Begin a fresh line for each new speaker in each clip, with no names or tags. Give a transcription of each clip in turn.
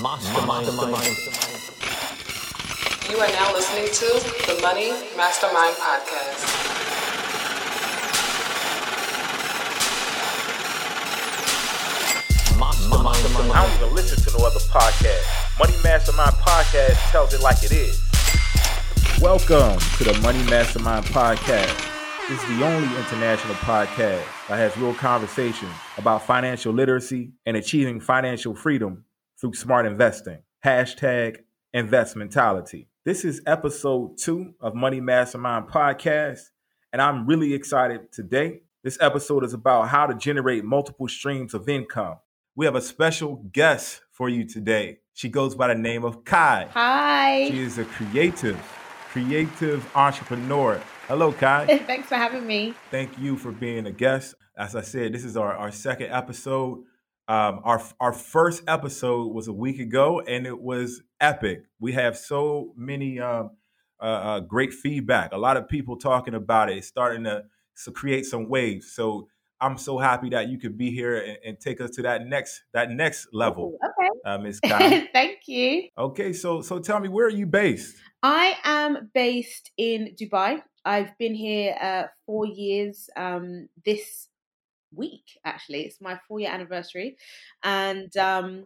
Mastermind.
You are now listening to the Money Mastermind Podcast.
Mastermind.
I don't even listen to no other podcast. Money Mastermind Podcast tells it like it is. Welcome to the Money Mastermind Podcast. This is the only international podcast that has real conversations about financial literacy and achieving financial freedom through smart investing. Hashtag investmentality. This is episode two of Money Mastermind Podcast, and I'm really excited today. This episode is about how to generate multiple streams of income. We have a special guest for you today. She goes by the name of Kai.
Hi.
She is a creative, creative entrepreneur. Hello, Kai.
Thanks for having me.
Thank you for being a guest. As I said, this is our, our second episode. Um, our our first episode was a week ago, and it was epic. We have so many um, uh, uh, great feedback. A lot of people talking about it. It's starting to so create some waves. So I'm so happy that you could be here and, and take us to that next that next level,
Okay.
uh.
Thank you.
okay, so so tell me where are you based?
I am based in Dubai. I've been here uh, four years um, this week, actually. It's my four year anniversary. And um,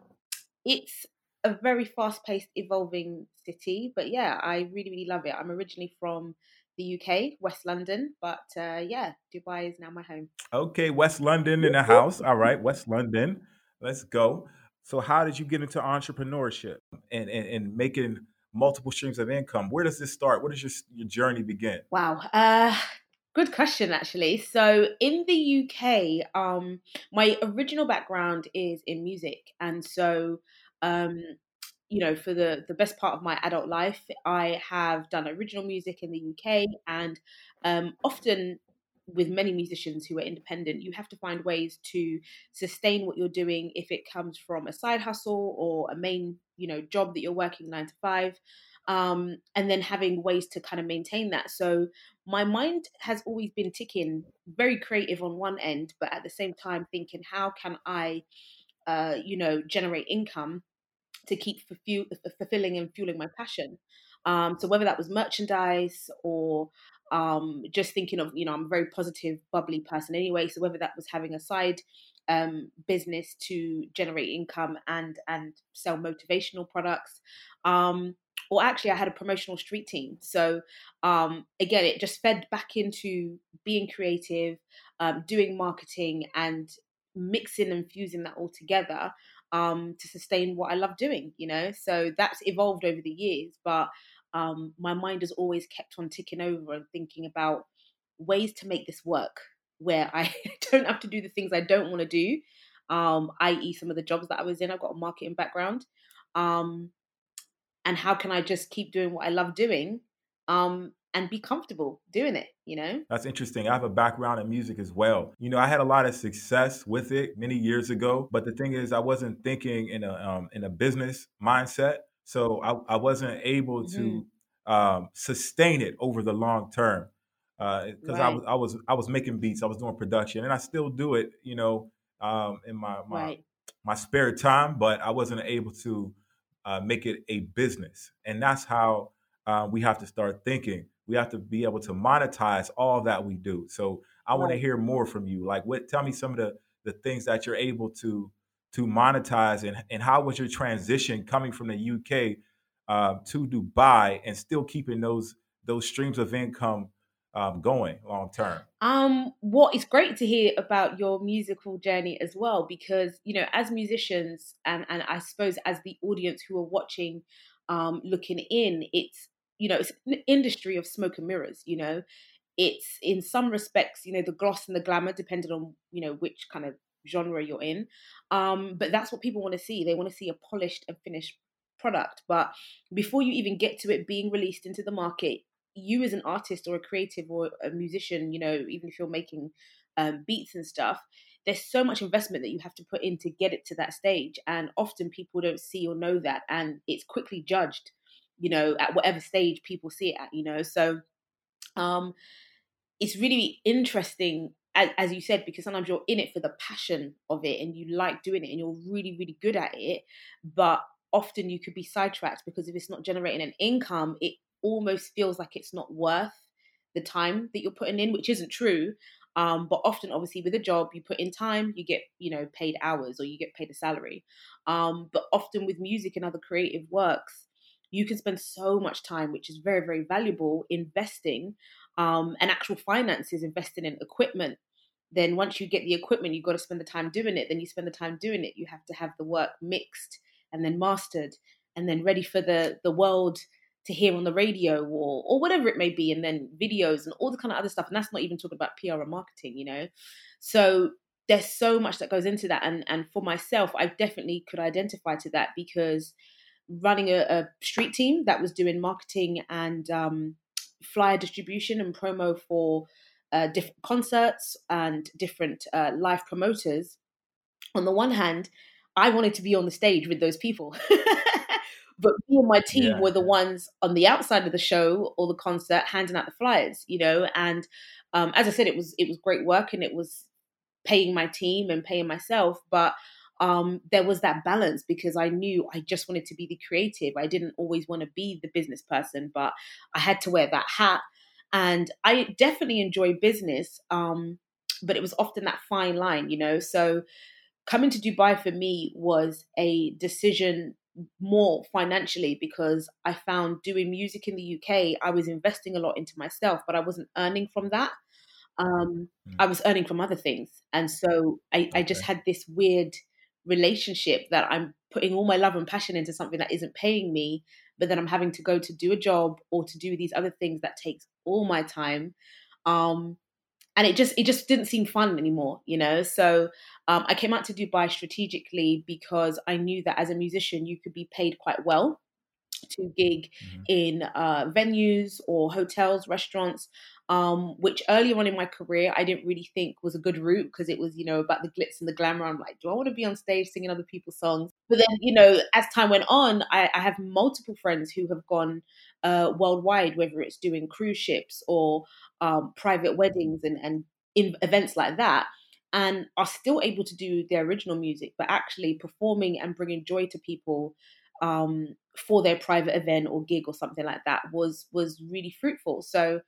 it's a very fast paced, evolving city. But yeah, I really, really love it. I'm originally from the UK, West London. But uh, yeah, Dubai is now my home.
Okay, West London in the house. All right, West London. Let's go. So, how did you get into entrepreneurship and, and, and making multiple streams of income? Where does this start? Where does your, your journey begin?
Wow. Uh, good question, actually. So in the UK, um, my original background is in music, and so um, you know, for the the best part of my adult life, I have done original music in the UK, and um, often with many musicians who are independent, you have to find ways to sustain what you're doing if it comes from a side hustle or a main, you know, job that you're working nine to five um, and then having ways to kind of maintain that. So my mind has always been ticking, very creative on one end, but at the same time thinking, how can I, uh, you know, generate income to keep fulfill- fulfilling and fueling my passion? Um, so whether that was merchandise or um, just thinking of, you know, I'm a very positive, bubbly person anyway. So whether that was having a side um, business to generate income and and sell motivational products. Um, or actually, I had a promotional street team. So um, again, it just fed back into being creative, um, doing marketing, and mixing and fusing that all together um, to sustain what I love doing. You know, so that's evolved over the years, but um, my mind has always kept on ticking over and thinking about ways to make this work where I don't have to do the things I don't want to do, um, i.e., some of the jobs that I was in. I've got a marketing background. Um, and how can I just keep doing what I love doing um, and be comfortable doing it, you know?
That's interesting. I have a background in music as well. You know, I had a lot of success with it many years ago, but the thing is, I wasn't thinking in a um, in a business mindset, so I, I wasn't able
Mhm.
to um, sustain it over the long term. Because I
Right.
was I was I was making beats, I was doing production, and I still do it. You know, um, in my my
Right.
my spare time, but I wasn't able to uh, make it a business. And that's how uh, we have to start thinking. We have to be able to monetize all that we do. So I want to hear more from you. Like, what? Tell me some of the the things that you're able to to monetize, and and how was your transition coming from the UK uh, to Dubai, and still keeping those those streams of income um, going long term.
Um, what is great to hear about your musical journey as well, because you know, as musicians, and and I suppose as the audience who are watching, um, looking in, it's you know, it's an industry of smoke and mirrors. You know, it's in some respects, you know, the gloss and the glamour, depending on you know which kind of genre you're in. Um, but that's what people want to see. They want to see a polished and finished product. But before you even get to it being released into the market, you as an artist or a creative or a musician, you know, even if you're making um, beats and stuff, there's so much investment that you have to put in to get it to that stage. And often people don't see or know that. And it's quickly judged, you know, at whatever stage people see it at, you know. So um, it's really interesting, as, as you said, because sometimes you're in it for the passion of it and you like doing it and you're really, really good at it. But often you could be sidetracked because if it's not generating an income, it almost feels like it's not worth the time that you're putting in, which isn't true. Um, but often, obviously, with a job, you put in time, you get, you know, paid hours or you get paid a salary. Um, but often with music and other creative works, you can spend so much time, which is very, very valuable, investing um, and actual finances, investing in equipment. Then once you get the equipment, you've got to spend the time doing it. Then you spend the time doing it. You have to have the work mixed and then mastered and then ready for the the world to hear on the radio or or whatever it may be, and then videos and all the kind of other stuff. And that's not even talking about PR and marketing, you know. So there's so much that goes into that, and and for myself, I definitely could identify to that because running a, a street team that was doing marketing and um, flyer distribution and promo for uh, different concerts and different uh, live promoters. On the one hand, I wanted to be on the stage with those people. but me and my team yeah. were the ones on the outside of the show or the concert handing out the flyers you know and um, as i said it was it was great work and it was paying my team and paying myself but um, there was that balance because I knew I just wanted to be the creative. I didn't always want to be the business person, but I had to wear that hat. And I definitely enjoy business, um, but it was often that fine line, you know. So coming to Dubai for me was a decision more financially because I found doing music in the UK, I was investing a lot into myself, but I wasn't earning from that. Um, mm. I was earning from other things. And so I, okay. I just had this weird relationship that I'm putting all my love and passion into something that isn't paying me, but then I'm having to go to do a job or to do these other things that takes all my time. Um, and it just it just didn't seem fun anymore you know so um, i came out to dubai strategically because i knew that as a musician you could be paid quite well to gig mm-hmm. in uh, venues or hotels restaurants um, which earlier on in my career I didn't really think was a good route because it was, you know, about the glitz and the glamour. I'm like, do I want to be on stage singing other people's songs? But then, you know, as time went on, I, I have multiple friends who have gone uh, worldwide, whether it's doing cruise ships or um, private weddings and, and in events like that and are still able to do their original music, but actually performing and bringing joy to people um, for their private event or gig or something like that was was really fruitful. So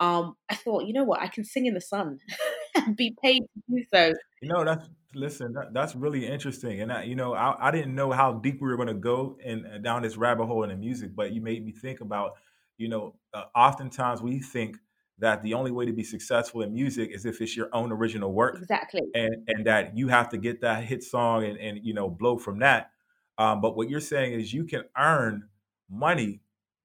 um, I thought, you know what, I can sing in the sun and be paid to do so.
You know, that's listen, that, that's really interesting, and I, you know, I, I didn't know how deep we were going to go and uh, down this rabbit hole in the music, but you made me think about, you know, uh, oftentimes we think that the only way to be successful in music is if it's your own original work.
Exactly.
And and that you have to get that hit song and, and you know blow from that. Um, but what you're saying is you can earn money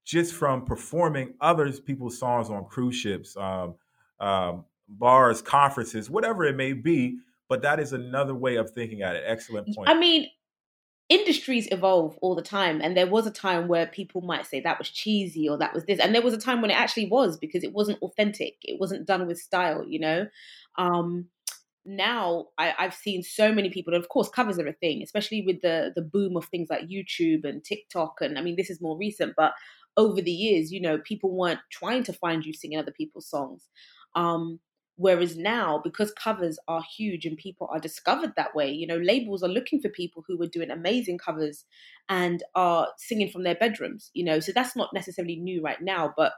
just from performing other people's songs on cruise ships, um, um, bars, conferences, whatever it may be. But that is another way of thinking at it. Excellent point.
I mean, industries evolve all the time and there was a time where people might say that was cheesy or that was this and there was a time when it actually was because it wasn't authentic it wasn't done with style you know um now I, have seen so many people and of course covers are a thing especially with the the boom of things like youtube and tiktok and i mean this is more recent but over the years you know people weren't trying to find you singing other people's songs um Whereas now, because covers are huge and people are discovered that way, you know, labels are looking for people who are doing amazing covers and are singing from their bedrooms, you know. So that's not necessarily new right now, but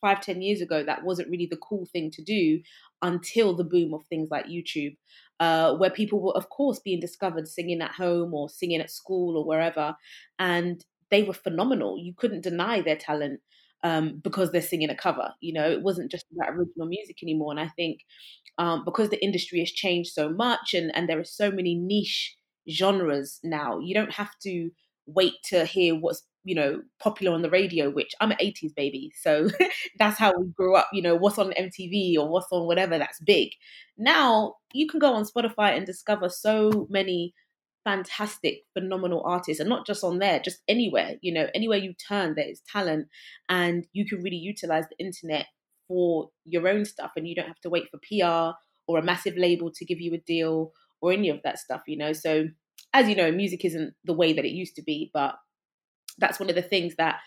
five, ten years ago, that wasn't really the cool thing to do until the boom of things like YouTube, uh, where people were, of course, being discovered singing at home or singing at school or wherever. And they were phenomenal. You couldn't deny their talent um, because they're singing a cover. You know, it wasn't just about original music anymore. And I think um, because the industry has changed so much and, and there are so many niche genres now, you don't have to wait to hear what's you know popular on the radio which i'm an 80s baby so that's how we grew up you know what's on mtv or what's on whatever that's big now you can go on spotify and discover so many fantastic, phenomenal artists, and not just on there, just anywhere. You know, anywhere you turn, there is talent, and you can really utilize the internet for your own stuff, and you don't have to wait for PR or a massive label to give you a deal or any of that stuff. You know, so as you know, music isn't the way that it used to be, but that's one of the things that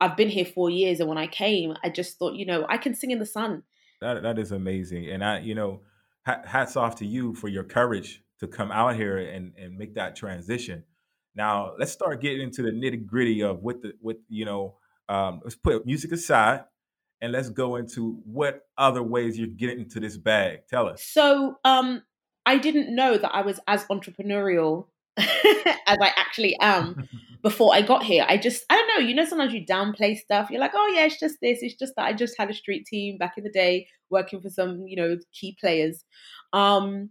I've been here four years, and when I came, I just thought, you know, I can sing in the sun.
That that is amazing, and I, you know, hats off to you for your courage to come out here and, and make that transition. Now let's start getting into the nitty gritty of what the what you know. Um, let's put music aside and let's go into what other ways you're getting into this bag. Tell us.
So um, I didn't know that I was as entrepreneurial as I actually am before I got here. I just, I don't know, you know, sometimes you downplay stuff. You're like, oh, yeah, it's just this. It's just that I just had a street team back in the day working for some, you know, key players. Um,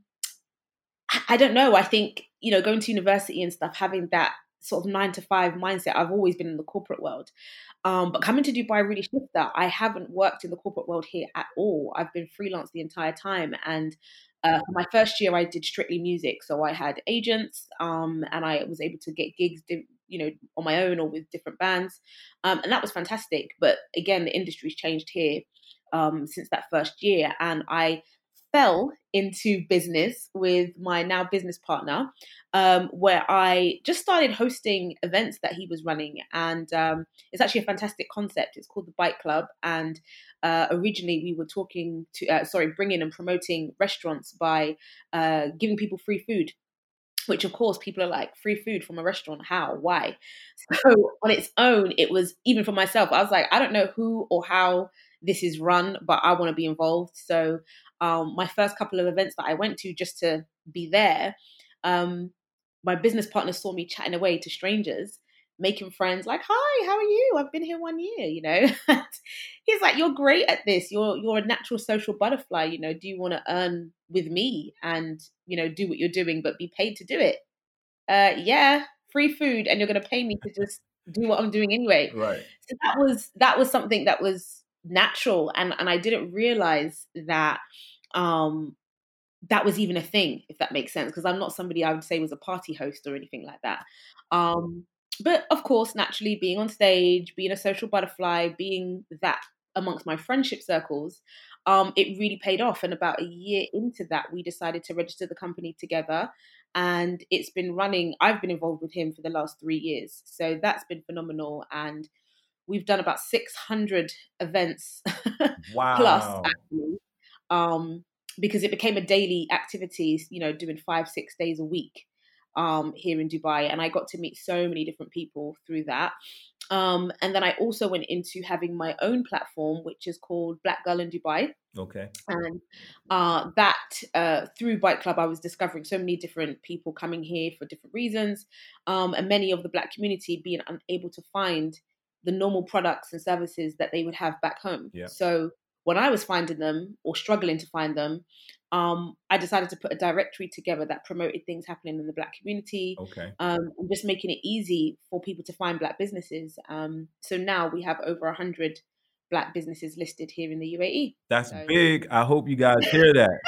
I don't know. I think, you know, going to university and stuff, having that sort of nine to five mindset, I've always been in the corporate world. Um, but coming to Dubai really shifted that. I haven't worked in the corporate world here at all. I've been freelance the entire time. And uh, my first year, I did strictly music. So I had agents um, and I was able to get gigs, you know, on my own or with different bands. Um, and that was fantastic. But again, the industry's changed here um, since that first year. And I fell into business with my now business partner, um, where I just started hosting events that he was running. And um, it's actually a fantastic concept. It's called the Bike Club. And uh, originally we were talking to, uh, sorry, bringing and promoting restaurants by uh, giving people free food. Which of course people are like free food from a restaurant. How? Why? So on its own, it was even for myself. I was like, I don't know who or how this is run, but I want to be involved. So um, my first couple of events that I went to just to be there, um, my business partner saw me chatting away to strangers, making friends like, "Hi, how are you? I've been here one year." You know, he's like, "You're great at this. You're you're a natural social butterfly. You know, do you want to earn with me and you know do what you're doing, but be paid to do it?" Uh, yeah, free food, and you're going to pay me to just do what I'm doing anyway.
Right.
So that was that was something that was natural, and and I didn't realize that um that was even a thing, if that makes sense, because I'm not somebody I would say was a party host or anything like that. Um, but of course, naturally, being on stage, being a social butterfly, being that amongst my friendship circles, um, it really paid off. And about a year into that, we decided to register the company together. And it's been running, I've been involved with him for the last three years. So that's been phenomenal. And we've done about 600 events
wow.
plus, actually. Um, because it became a daily activity, you know, doing five, six days a week um, here in Dubai. And I got to meet so many different people through that. Um, and then I also went into having my own platform, which is called Black Girl in Dubai.
Okay.
And uh, that uh, through Bike Club, I was discovering so many different people coming here for different reasons, um, and many of the Black community being unable to find the normal products and services that they would have back home.
Yeah.
So when I was finding them or struggling to find them, um, I decided to put a directory together that promoted things happening in the Black community.
Okay.
Um, and just making it easy for people to find Black businesses. Um, so now we have over a hundred Black businesses listed here in the UAE.
That's
so.
big. I hope you guys hear that.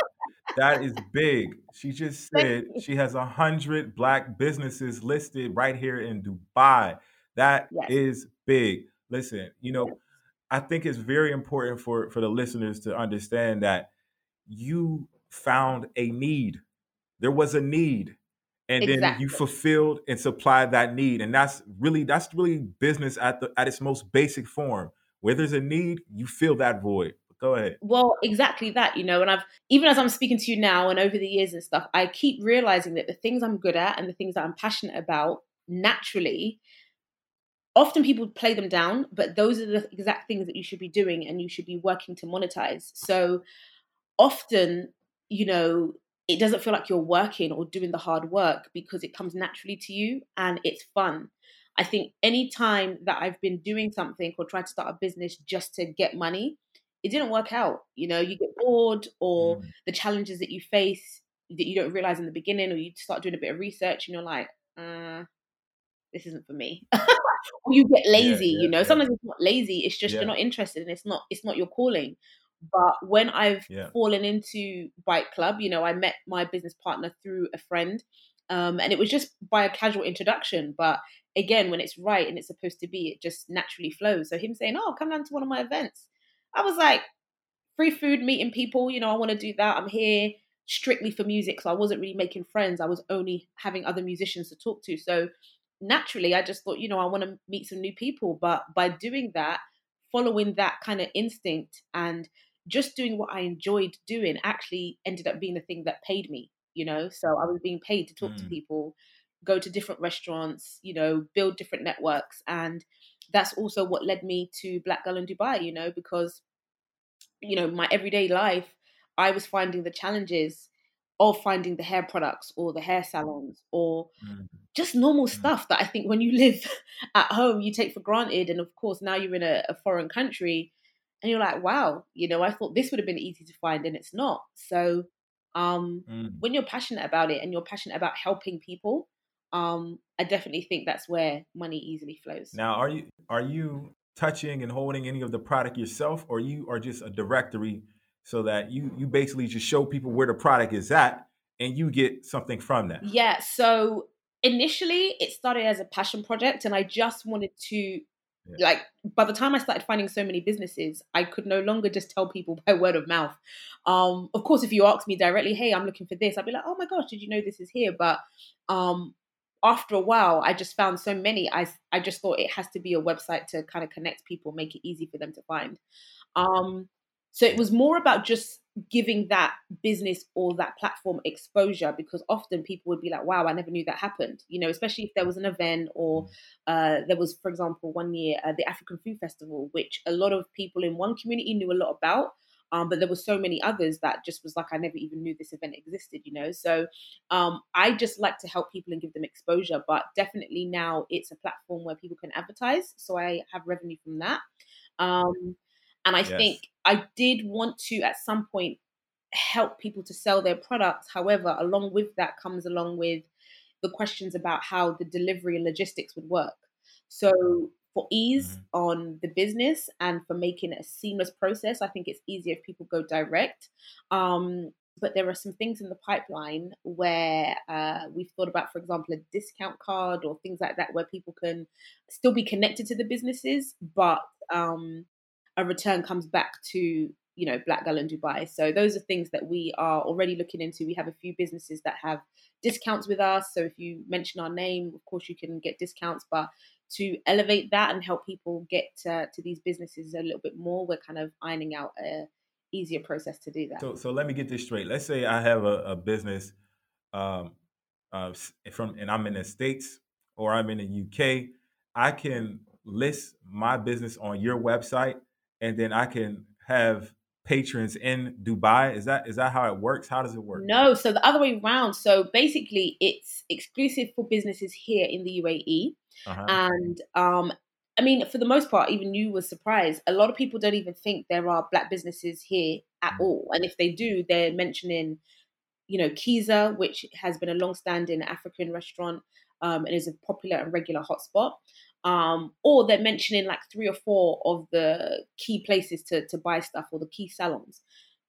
that is big. She just said she has a hundred Black businesses listed right here in Dubai. That yes. is big. Listen, you know, I think it's very important for for the listeners to understand that you found a need. There was a need. And exactly. then you fulfilled and supplied that need. And that's really that's really business at the at its most basic form. Where there's a need, you fill that void. Go ahead.
Well, exactly that, you know, and I've even as I'm speaking to you now and over the years and stuff, I keep realizing that the things I'm good at and the things that I'm passionate about naturally often people play them down, but those are the exact things that you should be doing and you should be working to monetize. So often, you know, it doesn't feel like you're working or doing the hard work because it comes naturally to you and it's fun. I think any time that I've been doing something or tried to start a business just to get money, it didn't work out. You know, you get bored or mm. the challenges that you face that you don't realize in the beginning, or you start doing a bit of research and you're like, uh, this isn't for me. or you get lazy, yeah, yeah, you know. Yeah. Sometimes it's not lazy, it's just you're not interested and it's not it's not your calling. But when I've fallen into Bike Club, you know, I met my business partner through a friend. Um, and it was just by a casual introduction. But again, when it's right and it's supposed to be, it just naturally flows. So him saying, Oh, come down to one of my events. I was like, free food, meeting people, you know, I want to do that. I'm here strictly for music. So I wasn't really making friends. I was only having other musicians to talk to. So naturally i just thought you know i want to meet some new people but by doing that following that kind of instinct and just doing what i enjoyed doing actually ended up being the thing that paid me you know so i was being paid to talk mm. to people go to different restaurants, you know, build different networks. And that's also what led me to Black Girl in Dubai, you know, because, you know, my everyday life, I was finding the challenges of finding the hair products or the hair salons or mm. just normal mm. stuff that I think when you live at home, you take for granted. And of course, now you're in a, a foreign country and you're like, wow, you know, I thought this would have been easy to find and it's not. So, um, mm. when you're passionate about it and you're passionate about helping people, um, I definitely think that's where money easily flows.
Now, are you are you touching and holding any of the product yourself, or you are just a directory so that you you basically just show people where the product is at and you get something from that?
Yeah. So initially, it started as a passion project, and I just wanted to yeah. like by the time I started finding so many businesses, I could no longer just tell people by word of mouth. Um, of course, if you ask me directly, "Hey, I'm looking for this," I'd be like, "Oh my gosh, did you know this is here?" But um, after a while, I just found so many. I I just thought it has to be a website to kind of connect people, make it easy for them to find. Um, so it was more about just giving that business or that platform exposure because often people would be like, wow, I never knew that happened. You know, especially if there was an event or mm. uh, there was, for example, one year, uh, the African Food Festival, which a lot of people in one community knew a lot about. Um, but there were so many others that just was like I never even knew this event existed, you know. So um, I just like to help people and give them exposure, but definitely now it's a platform where people can advertise, so I have revenue from that. Um, and I yes. think I did want to at some point help people to sell their products. However, along with that comes along with the questions about how the delivery and logistics would work. So, for ease mm-hmm. on the business and for making it a seamless process, I think it's easier if people go direct. Um, but there are some things in the pipeline where uh, we've thought about, for example, a discount card or things like that, where people can still be connected to the businesses, but um, a return comes back to you know black girl in dubai. So those are things that we are already looking into. We have a few businesses that have discounts with us. So if you mention our name of course you can get discounts. But to elevate that and help people get to these businesses a little bit more we're kind of ironing out a easier process to do that.
So so let me get this straight. Let's say i have a, a business um, uh, from and i'm in the states or i'm in the uk i can list my business on your website and then I can have patrons in Dubai. Is that is that how it works? How does it work?
No, so the other way around. So basically, it's exclusive for businesses here in the UAE, uh-huh. and um, I mean, for the most part, even you were surprised. A lot of people don't even think there are black businesses here at mm all, and if they do, they're mentioning, you know, Kiza, which has been a long-standing African restaurant um, and is a popular and regular hotspot um, or they're mentioning like three or four of the key places to, to buy stuff or the key salons.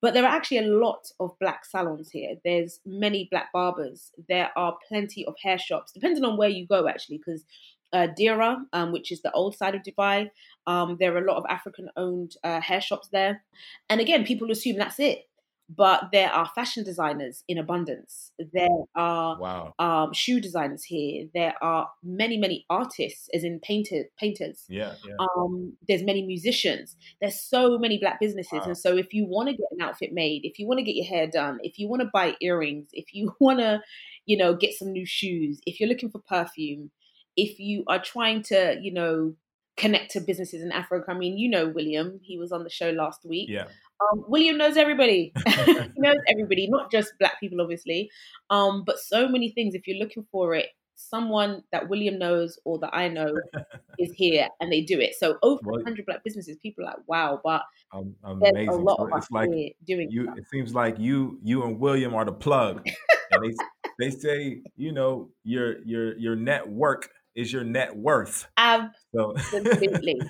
But there are actually a lot of black salons here. There's many black barbers. There are plenty of hair shops, depending on where you go, actually, because uh, Deira, um, which is the old side of Dubai, um, there are a lot of African owned uh, hair shops there. And again, people assume that's it but there are fashion designers in abundance. There are wow. um, shoe designers here. There are many, many artists, as in painters. Painters.
Yeah. yeah.
Um, there's many musicians. There's so many black businesses, wow. and so if you want to get an outfit made, if you want to get your hair done, if you want to buy earrings, if you want to, you know, get some new shoes, if you're looking for perfume, if you are trying to, you know, connect to businesses in Africa. I mean, you know William, he was on the show last week.
Yeah.
Um, William knows everybody. he knows everybody, not just black people, obviously, um, but so many things. If you're looking for it, someone that William knows or that I know is here, and they do it. So over well, 100 black businesses, people are like, wow, but
um, there's a lot of us like doing. You, it seems like you, you and William are the plug. and they, they say, you know, your your your network is your net worth.
Absolutely. So.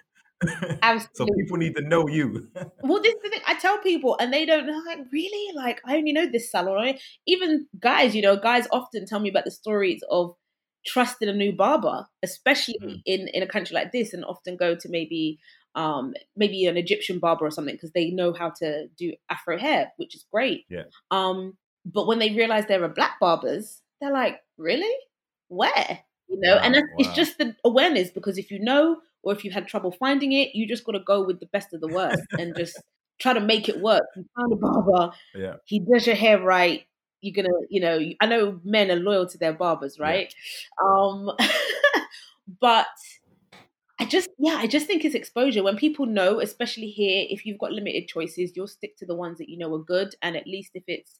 Absolutely. so people need to know you.
well, this is the thing I tell people, and they don't. Like, really? Like, I only know this salon. Even guys, you know, guys often tell me about the stories of trusting a new barber, especially mm. in in a country like this, and often go to maybe um maybe an Egyptian barber or something because they know how to do afro hair, which is great.
Yeah.
Um, but when they realize there are black barbers, they're like, really? Where? You know, wow, and wow. it's just the awareness because if you know or if you had trouble finding it, you just got to go with the best of the worst and just try to make it work. You find a barber,
yeah.
he does your hair right, you're gonna, you know, I know men are loyal to their barbers, right? Yeah. Um, but I just, yeah, I just think it's exposure. When people know, especially here, if you've got limited choices, you'll stick to the ones that you know are good. And at least if it's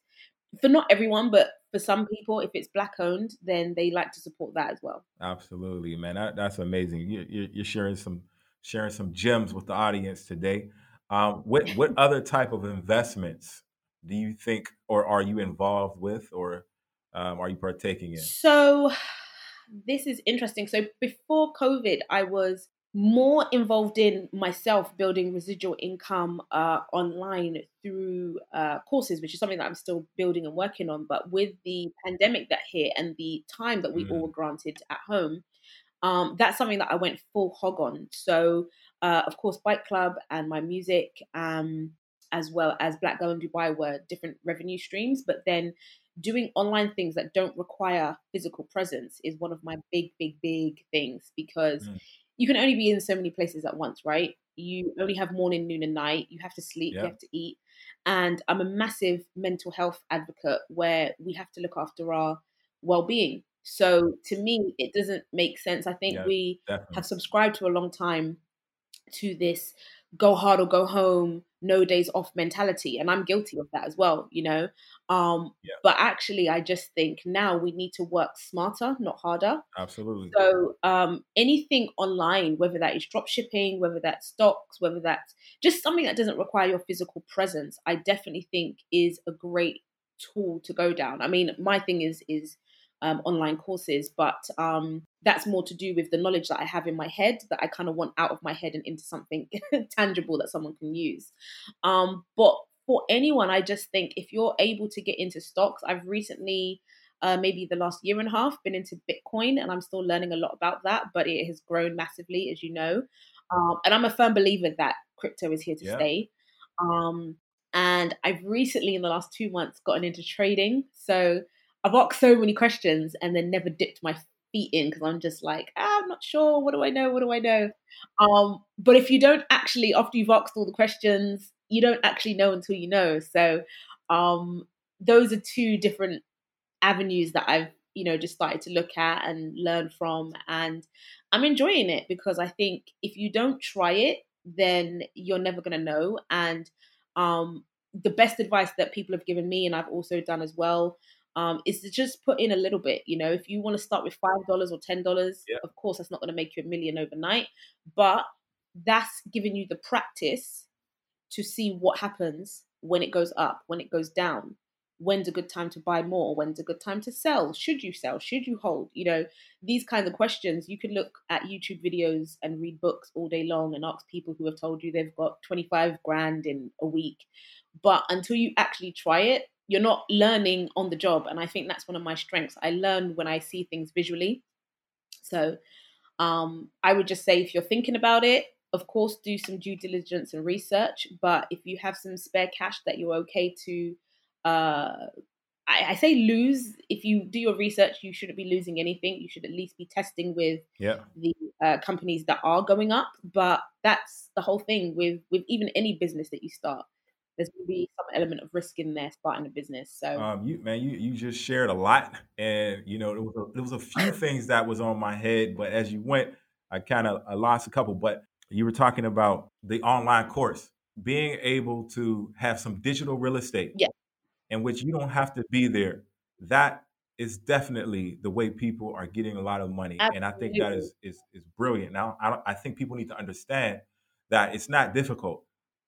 for not everyone, but for some people, if it's black owned, then they like to support that as well.
Absolutely, man. That, that's amazing. You, you're sharing some sharing some gems with the audience today. Um, what what other type of investments do you think, or are you involved with, or um, are you partaking in?
So this is interesting. So before COVID, I was more involved in myself building residual income uh, online through uh, courses, which is something that I'm still building and working on. But with the pandemic that hit and the time that we mm. all were granted at home, um, that's something that I went full hog on. So, uh, of course, Bike Club and my music, um, as well as Black Girl in Dubai, were different revenue streams. But then doing online things that don't require physical presence is one of my big, big, big things because mm. You can only be in so many places at once, right? You only have morning, noon, and night. You have to sleep, yeah. you have to eat. And I'm a massive mental health advocate where we have to look after our well being. So to me, it doesn't make sense. I think yeah, we definitely. have subscribed to a long time to this go hard or go home, no days off mentality. And I'm guilty of that as well, you know. Um, yeah. But actually, I just think now we need to work smarter, not harder.
Absolutely.
So um, anything online, whether that is drop shipping, whether that's stocks, whether that's just something that doesn't require your physical presence, I definitely think is a great tool to go down. I mean, my thing is is um, online courses, but um, that's more to do with the knowledge that I have in my head that I kind of want out of my head and into something tangible that someone can use. Um, but for anyone, I just think if you're able to get into stocks, I've recently, uh, maybe the last year and a half, been into Bitcoin, and I'm still learning a lot about that. But it has grown massively, as you know. Um, and I'm a firm believer that crypto is here to yeah. stay. Um, and I've recently, in the last two months, gotten into trading. So I've asked so many questions and then never dipped my feet in because I'm just like, ah, I'm not sure. What do I know? What do I know? Um, but if you don't actually, after you've asked all the questions, you don't actually know until you know. So um, those are two different avenues that I've you know just started to look at and learn from, and I'm enjoying it because I think if you don't try it, then you're never going to know. And um, the best advice that people have given me, and I've also done as well, um, is to just put in a little bit. You know, if you want to start with five dollars or ten dollars, yeah. of course that's not going to make you a million overnight, but that's giving you the practice to see what happens when it goes up, when it goes down. When's a good time to buy more? When's a good time to sell? Should you sell? Should you hold? You know, these kinds of questions. You can look at YouTube videos and read books all day long and ask people who have told you they've got 25 grand in a week. But until you actually try it, you're not learning on the job and i think that's one of my strengths. I learn when i see things visually. So um, i would just say if you're thinking about it of course do some due diligence and research but if you have some spare cash that you're okay to uh, I, I, say lose. If you do your research you shouldn't be losing anything. You should at least be testing with
yeah.
the uh, companies that are going up but that's the whole thing with with even any business that you start there's going to be some element of risk in there starting a business. So,
um, you man, you you just shared a lot, and you know, there was a, there was a few things that was on my head, but as you went, I kind of I lost a couple. But you were talking about the online course, being able to have some digital real estate,
yeah,
in which you don't have to be there. That is definitely the way people are getting a lot of money, Absolutely. and I think that is is is brilliant. Now, I, I think people need to understand that it's not difficult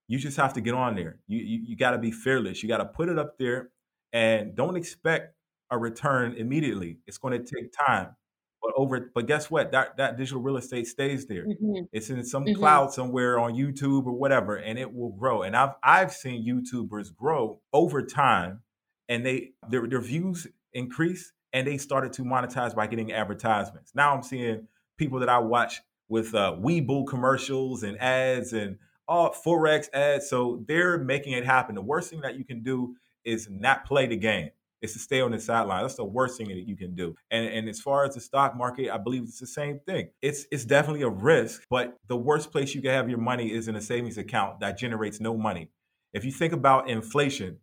you just have to get on there. You you, you got to be fearless. You got to put it up there, and don't expect a return immediately. It's going to take time. But over, but guess what? That that digital real estate stays there. Mm-hmm. It's in some mm-hmm. cloud somewhere on YouTube or whatever, and it will grow. And I've I've seen YouTubers grow over time, and they their their views increase, and they started to monetize by getting advertisements. Now I'm seeing people that I watch with uh, Webull commercials and ads and all forex ads. So they're making it happen. The worst thing that you can do is not play the game. It's to stay on the sideline. That's the worst thing that you can do. And and as far as the stock market, I believe it's the same thing. It's it's definitely a risk, but the worst place you can have your money is in a savings account that generates no money. If you think about inflation,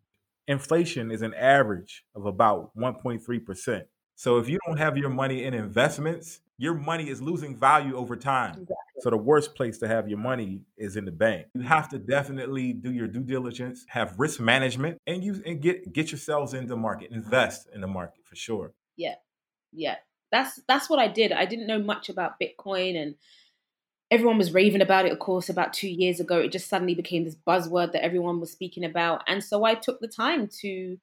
inflation is an average of about 1.3%. So if you don't have your money in investments, your money is losing value over time.
Exactly.
So the worst place to have your money is in the bank. You have to definitely do your due diligence, have risk management, and you and get get yourselves in the market, invest in the market for sure.
Yeah, yeah. That's that's what I did. I didn't know much about Bitcoin, and everyone was raving about it. Of course, about two years ago, it just suddenly became this buzzword that everyone was speaking about, and so I took the time to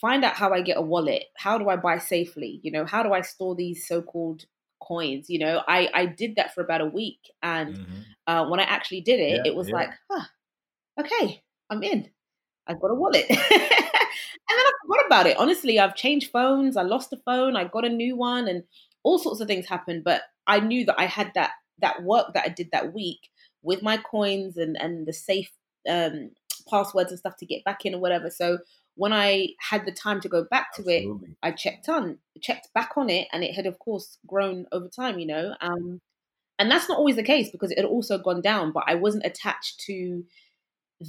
find out how I get a wallet. How do I buy safely? You know, how do I store these so-called coins. You know, I I did that for about a week, and
Mhm.
uh, when I actually did it,
Yeah,
it was
yeah.
like, huh, okay, I'm in. I've got a wallet, and then I forgot about it. Honestly, I've changed phones. I lost a phone. I got a new one, and all sorts of things happened. But I knew that I had that that work that I did that week with my coins and and the safe um, passwords and stuff to get back in or whatever. So when I had the time to go back to it, I checked on checked back on it, and it had of course grown over time. You know, um, and that's not always the case because it had also gone down. But I wasn't attached to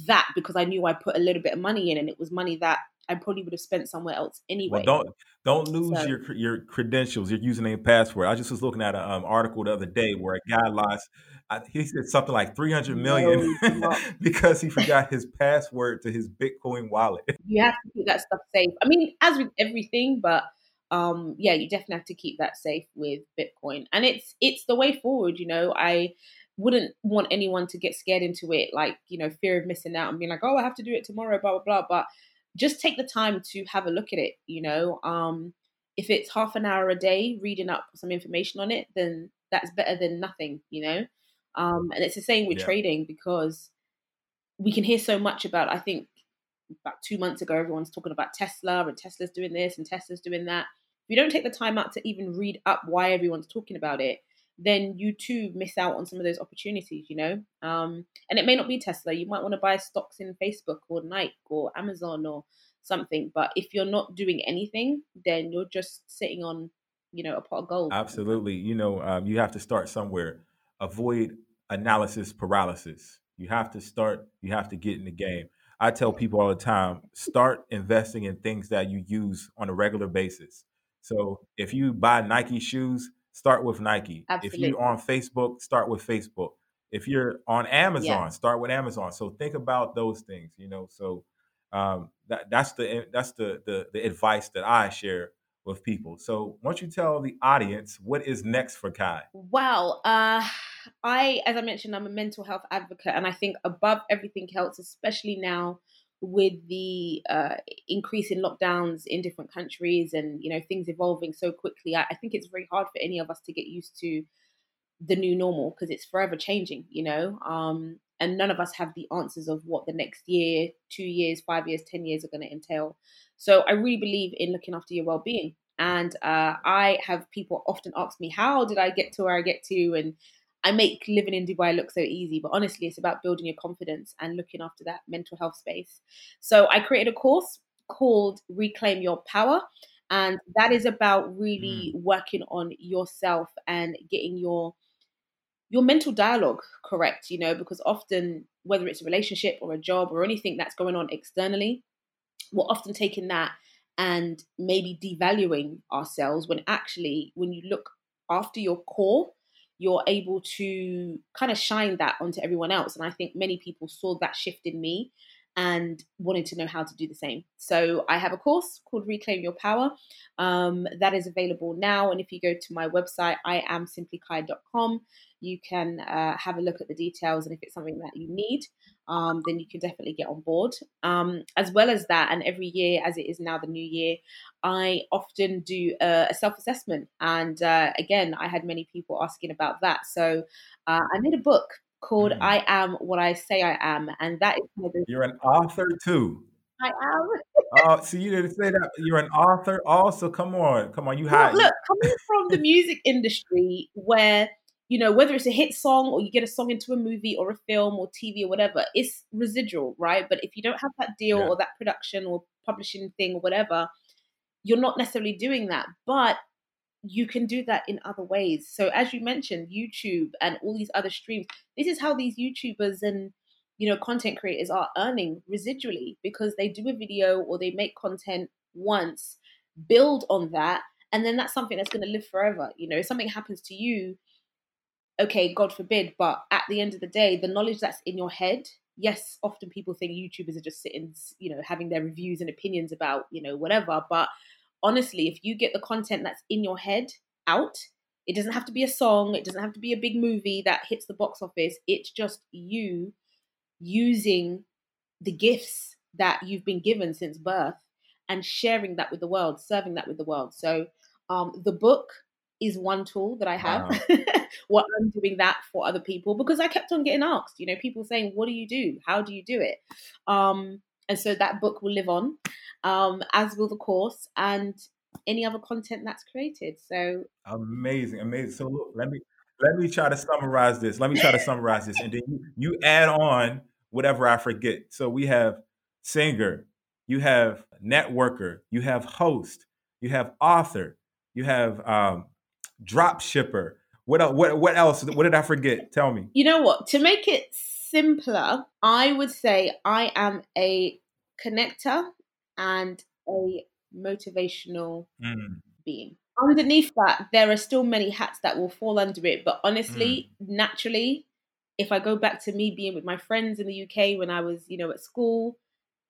that because I knew I put a little bit of money in, and it was money that I probably would have spent somewhere else anyway.
Well, don't don't lose
So-
your your credentials, your username, password. I just was looking at an um, article the other day where a guy lost. I, he said something like three hundred million
No,
because he forgot his password to his Bitcoin wallet.
you have to keep that stuff safe. I mean, as with everything, but um, yeah, you definitely have to keep that safe with Bitcoin, and it's it's the way forward. You know, I wouldn't want anyone to get scared into it, like you know, fear of missing out and being like, oh, I have to do it tomorrow, blah blah blah. But just take the time to have a look at it. You know, um, if it's half an hour a day reading up some information on it, then that's better than nothing. You know, um, and it's the same with
Yeah.
trading because we can hear so much about. I think about two months ago, everyone's talking about Tesla and Tesla's doing this and Tesla's doing that. If you don't take the time out to even read up why everyone's talking about it, then you too miss out on some of those opportunities, you know? Um, and it may not be Tesla. You might want to buy stocks in Facebook or Nike or Amazon or something. But if you're not doing anything, then you're just sitting on, you know, a pot of gold.
Absolutely. You know, um, you have to start somewhere. Avoid analysis paralysis. You have to start, you have to get in the game. I tell people all the time start investing in things that you use on a regular basis. So if you buy Nike shoes, start with Nike. If you're on Facebook, start with Facebook. If you're on Amazon, start with Amazon. So think about those things, you know. So um, that, that's the that's the, the the advice that I share with people. So, why don't you tell the audience what is next for Kai?
Well, uh, I, as I mentioned, I'm a mental health advocate, and I think above everything else, especially now with the uh, increase in lockdowns in different countries and you know things evolving so quickly, I, I think it's very hard for any of us to get used to the new normal because it's forever changing, you know. Um, and none of us have the answers of what the next year, two years, five years, ten years are going to entail. So I really believe in looking after your well-being. And uh, I have people often ask me, "How did I get to where I get to?" And I make living in Dubai look so easy, but honestly, it's about building your confidence and looking after that mental health space. So I created a course called Reclaim Your Power, and that is about really mm. working on yourself and getting your your mental dialogue correct. You know, because often whether it's a relationship or a job or anything that's going on externally, we're often taking that and maybe devaluing ourselves when actually when you look after your core you're able to kind of shine that onto everyone else. And i think many people saw that shift in me and wanted to know how to do the same. So i have a course called reclaim your power um, that is available now. And if you go to my website i am you can uh, have a look at the details and if it's something that you need um, then you can definitely get on board. Um, as well as that, and every year, as it is now the new year, I often do a, a self assessment. And uh, again, I had many people asking about that. So uh, I made a book called
Mm.
I Am What I Say I Am. And that is the
You're an author too.
I am.
Oh, so you didn't say that. You're an author also. Come on, come on. You
have.
had
look, coming from the music industry where you know whether it's a hit song or you get a song into a movie or a film or tv or whatever it's residual right but if you don't have that deal
Yeah.
or that production or publishing thing or whatever you're not necessarily doing that but you can do that in other ways so as you mentioned youtube and all these other streams this is how these youtubers and you know, content creators are earning residually because they do a video or they make content once, build on that, and then that's something that's going to live forever. You know, if something happens to you, okay, God forbid, but at the end of the day, the knowledge that's in your head, yes, often people think YouTubers are just sitting, you know, having their reviews and opinions about, you know, whatever. But honestly, if you get the content that's in your head out, it doesn't have to be a song, it doesn't have to be a big movie that hits the box office. It's just you using the gifts that you've been given since birth and sharing that with the world, serving that with the world. So um, the book is one tool that I have. Wow. what I'm doing that for other people because I kept on getting asked, you know, people saying, "What do you do? How do you do it?" Um, and so that book will live on, um, as will the course and any other content that's created. So
amazing, amazing. So look, let me let me try to summarize this. Let me try to summarize this, and then you, you add on whatever I forget. So we have singer, you have networker, you have host, you have author, you have um, drop shipper. What else? What, what else? What did I forget? Tell me.
You know what? To make it simpler, I would say I am a connector and a motivational mm. being. Underneath that, there are still many hats that will fall under it. But honestly, mm. naturally, if I go back to me being with my friends in the UK when I was, you know, at school,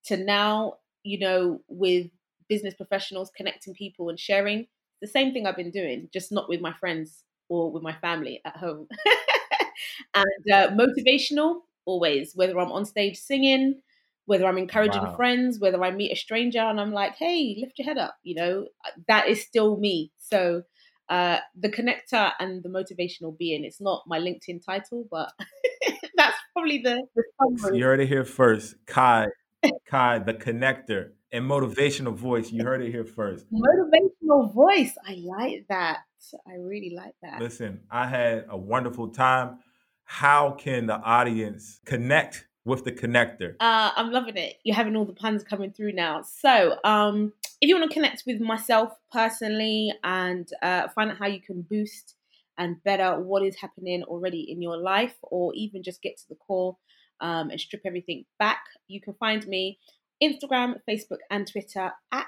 to now, you know, with business professionals, connecting people and sharing, the same thing I've been doing, just not with my friends or with my family at home. and uh, motivational, always, whether I'm on stage singing, whether I'm encouraging wow. friends, whether I meet a stranger and I'm like, hey, lift your head up, you know, uh, that is still me. So uh, the connector and the motivational being, it's not my LinkedIn title, but that's probably the, the
summary. You heard it here first. Kai, Kai, the connector and motivational voice. You heard it here first.
Motivational voice. I like that. I really like that.
Listen, I had a wonderful time. How can the audience connect with the connector?
Uh, I'm loving it. You're having all the puns coming through now. So, um, if you want to connect with myself personally and uh, find out how you can boost and better what is happening already in your life, or even just get to the core um, and strip everything back, you can find me Instagram, Facebook, and Twitter at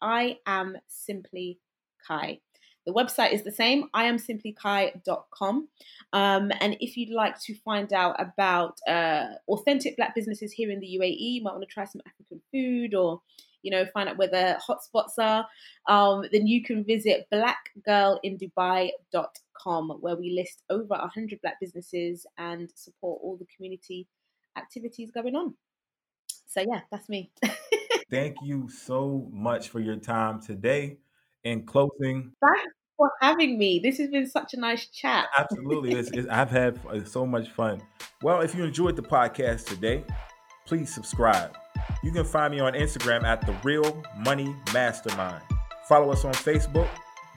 I am simply Kai. The website is the same, i am iamsimplykai.com. Um, and if you'd like to find out about uh, authentic black businesses here in the UAE, you might want to try some African food or, you know, find out where the hotspots are, um, then you can visit blackgirlindubai.com where we list over 100 black businesses and support all the community activities going on. So yeah, that's me.
Thank you so much for your time today. In closing,
thanks for having me. This has been such a nice chat.
Absolutely, it's, it's, I've had uh, so much fun. Well, if you enjoyed the podcast today, please subscribe. You can find me on Instagram at the Real Money Mastermind. Follow us on Facebook.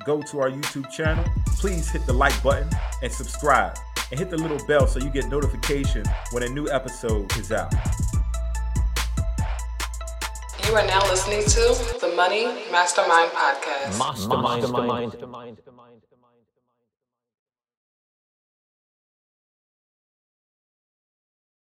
Go to our YouTube channel. Please hit the like button and subscribe, and hit the little bell so you get notification when a new episode is out.
You are now listening to the Money Mastermind Podcast. Mastermind. Mastermind. Mastermind.